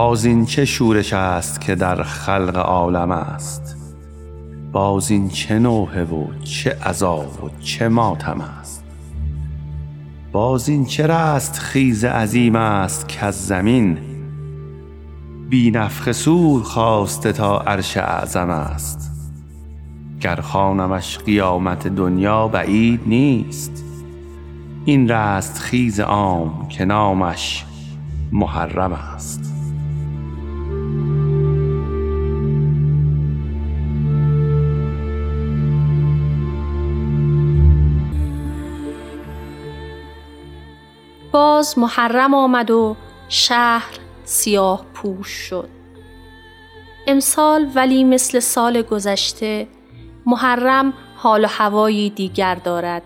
باز این چه شورش است که در خلق عالم است؟ باز این چه نوحه و چه عذاب و چه ماتم است؟ باز این چه رست خیز عظیم است که زمین؟ بی نفخ سور خواسته تا عرش اعظم است. گر خوانمش قیامت دنیا بعید نیست. این رست خیز عام که نامش محرم است. باز محرم آمد و شهر سیاه پوش شد. امسال ولی مثل سال گذشته محرم حال و هوایی دیگر دارد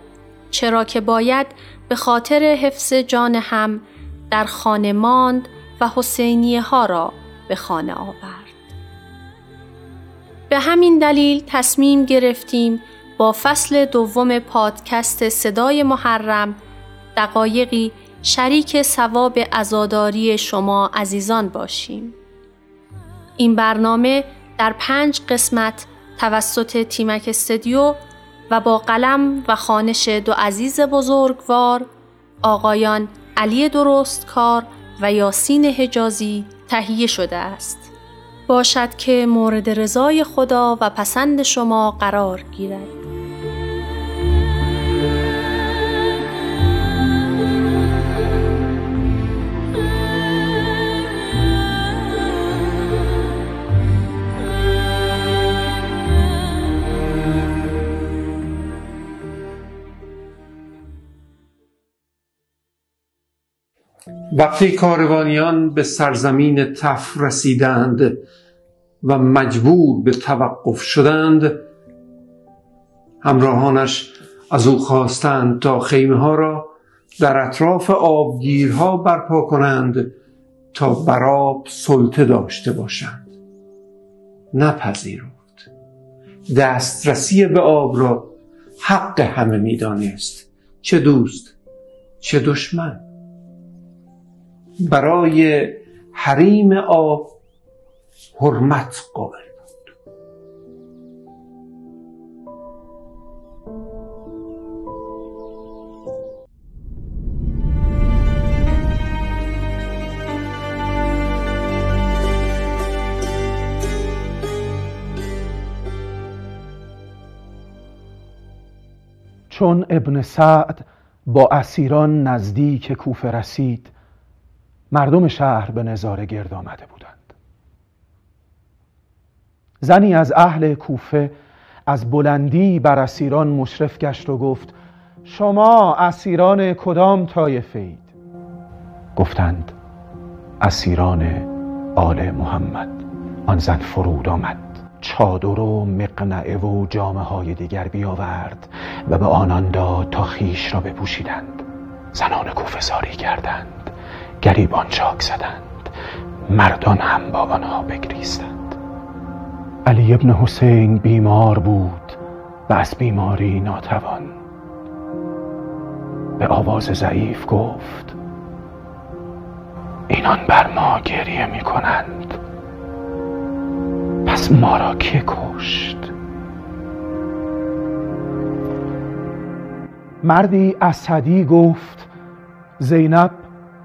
چرا که باید به خاطر حفظ جان هم در خانه ماند و حسینیه ها را به خانه آورد. به همین دلیل تصمیم گرفتیم با فصل دوم پادکست صدای محرم دقایقی شریک ثواب ازاداری شما عزیزان باشیم. این برنامه در پنج قسمت توسط تیمک استدیو و با قلم و خانش دو عزیز بزرگوار آقایان علی درستکار و یاسین حجازی تهیه شده است. باشد که مورد رضای خدا و پسند شما قرار گیرد. وقتی کاروانیان به سرزمین تف رسیدند و مجبور به توقف شدند همراهانش از او خواستند تا خیمه ها را در اطراف آبگیرها برپا کنند تا براب سلطه داشته باشند. نپذیرفت. دسترسی به آب را حق همه می‌دانست چه دوست چه دشمن. برای حریم آب حرمت قائل چون ابن سعد با اسیران نزدیک کوفه رسید مردم شهر به نظاره گرد آمده بودند. زنی از اهل کوفه از بلندی بر اسیران مشرف گشت و گفت شما اسیران کدام طایفه اید گفتند اسیران آل محمد. آن زن فرود آمد چادر و مقنعه و جامعه های دیگر بیاورد و به آنان داد تا خیش را بپوشیدند. زنان کوفه ساری کردند. گریبان چاک زدند. مردان هم با آنها بگریستند. علی ابن حسین بیمار بود و از بیماری ناتوان. به آواز ضعیف گفت اینان بر ما گریه می کنند پس ما را که کشت؟ مردی اسدی گفت زینب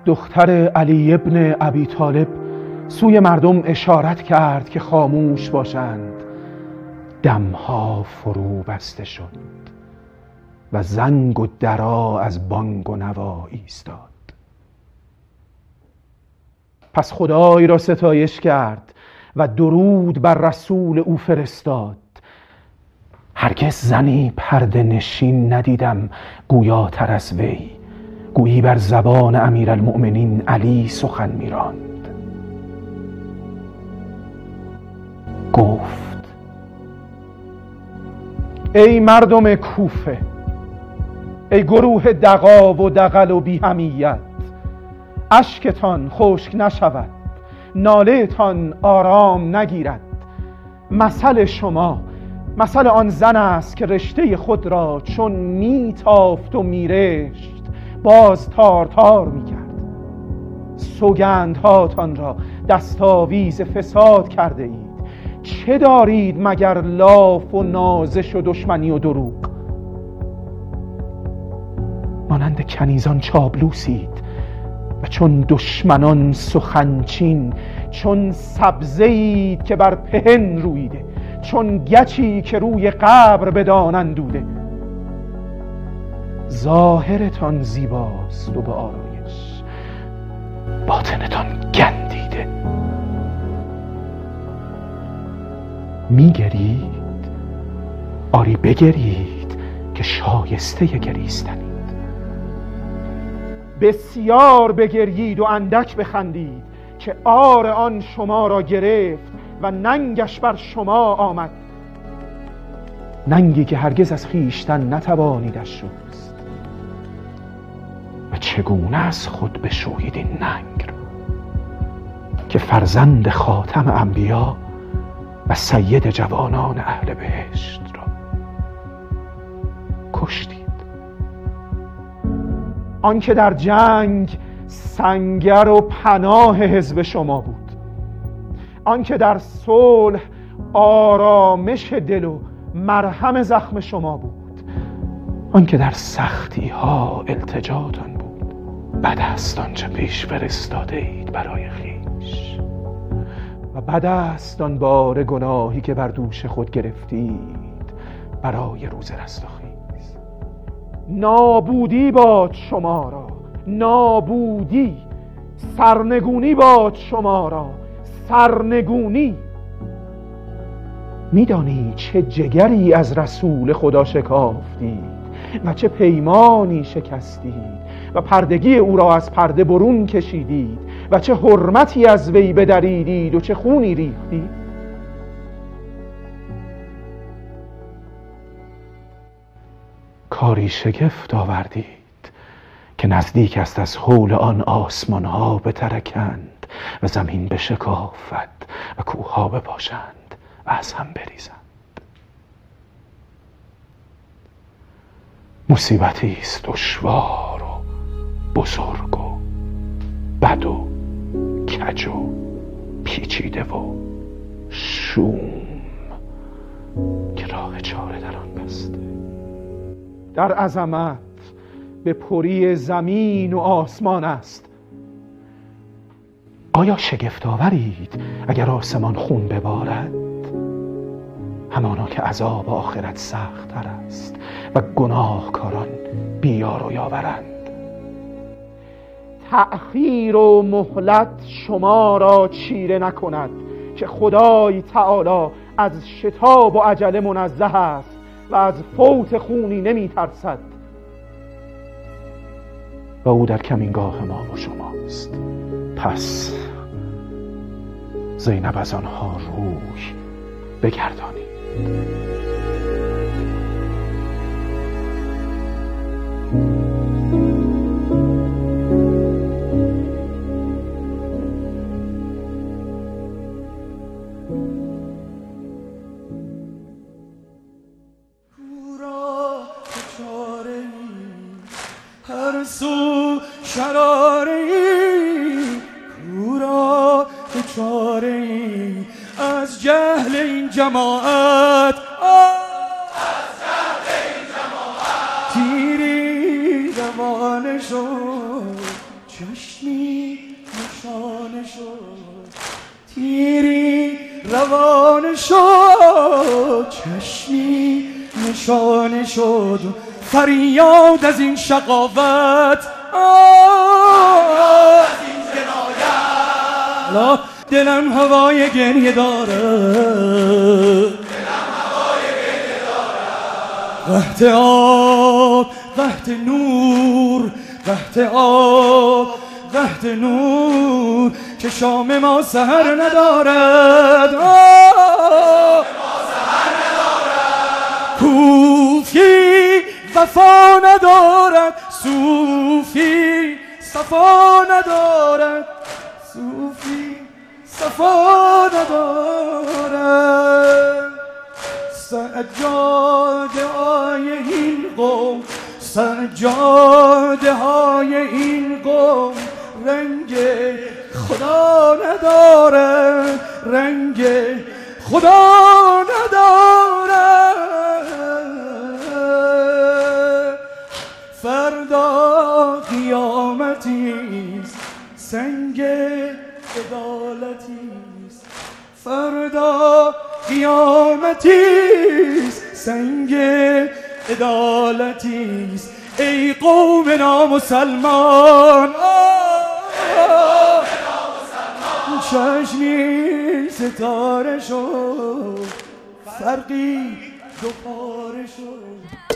دختر علی ابن ابی طالب سوی مردم اشارت کرد که خاموش باشند. دمها فرو بسته شد و زنگ و درا از بانگ و نوا ایستاد. پس خدای را ستایش کرد و درود بر رسول او فرستاد. هرگز زنی پرده نشین ندیدم گویاتر از وی. گویی بر زبان امیرالمؤمنین علی سخن میراند. گفت ای مردم کوفه ای گروه دقا و دقل و بیهمیت اشکتان خشک نشود نالهتان آرام نگیرد. مثل شما مثل آن زن است که رشته خود را چون میتافت و میرشت. باز تار تار می کرد. سوگندهاتان را دستاویز فساد کرده اید. چه دارید مگر لاف و نازش و دشمنی و دروغ؟ مانند کنیزان چابلوسید و چون دشمنان سخنچین چون سبزید که بر پهن رویده چون گچی که روی قبر بدانند دوده ظاهرتان زیباست و به آرایش. باطنتان گندیده. میگرید؟ آری بگرید که شایسته گریستنید. بسیار بگرید و اندک بخندید که آر آن شما را گرفت و ننگش بر شما آمد. ننگی که هرگز از خیشتن نتوانیدش و چگونه از خود بشویید این ننگ را؟ که فرزند خاتم انبیا و سید جوانان اهل بهشت را کشتید. آنکه در جنگ سنگر و پناه حزب شما بود. آنکه در صلح آرامش دل و مرهم زخم شما بود. آنکه در سختی ها التجاتان بد است آنچه پیش فرستاده اید برای خیش. و بد است آن بار گناهی که بر دوش خود گرفتید برای روز رستاخیز نابودی باد شما را نابودی سرنگونی باد شما را سرنگونی. میدانی چه جگری از رسول خدا شکافتید و چه پیمانی شکستید و پردگی او را از پرده برون کشیدید و چه حرمتی از وی بدریدید و چه خونی ریختید؟ کاری شگفت آوردید که نزدیک است از حول آن آسمان ها بترکند و زمین بشکافد و کوه ها بپاشند و از هم بریزند. مصیبتی است دشوار. بزرگ و بد و کج و پیچیده و شوم. که راه چاره در آن بسته. در عظمت به پری زمین و آسمان است. آیا شگفت آورید اگر آسمان خون ببارد؟ همانا که عذاب آخرت سخت تر است و گناهکاران بیار و یاورند. تأخیر و مهلت شما را چیره نکند که خدای تعالی از شتاب و عجله منزه است و از فوت خونی نمی ترسد و او در کمینگاه ما و شماست. پس زینب از آنها روی بگردانید. شراره ای کورا چاره ای از جهل این جماعت. تیری روانه شد چشمی نشانه شد. تیری روانه شد چشمی نشانه شد. فریاد از این شقاوت. لا دلم هوای گریه داره. وقت آب وقت نور وقت آب وقت نور که شام ما سهر ندارد. کوفی وفا ندارد. صوفی صفا ندارد. صوفی صفا ندارد. سجاده های این قوم سجاده های این قوم رنگ خدا ندارد رنگ خدا ندارد. فردا قیامتیست. سنگ عدالتیست. فردا قیامتیست. سنگ عدالتیست. ای قوم نامسلمان. چشمی ستاره شد فرقی دو پاره شد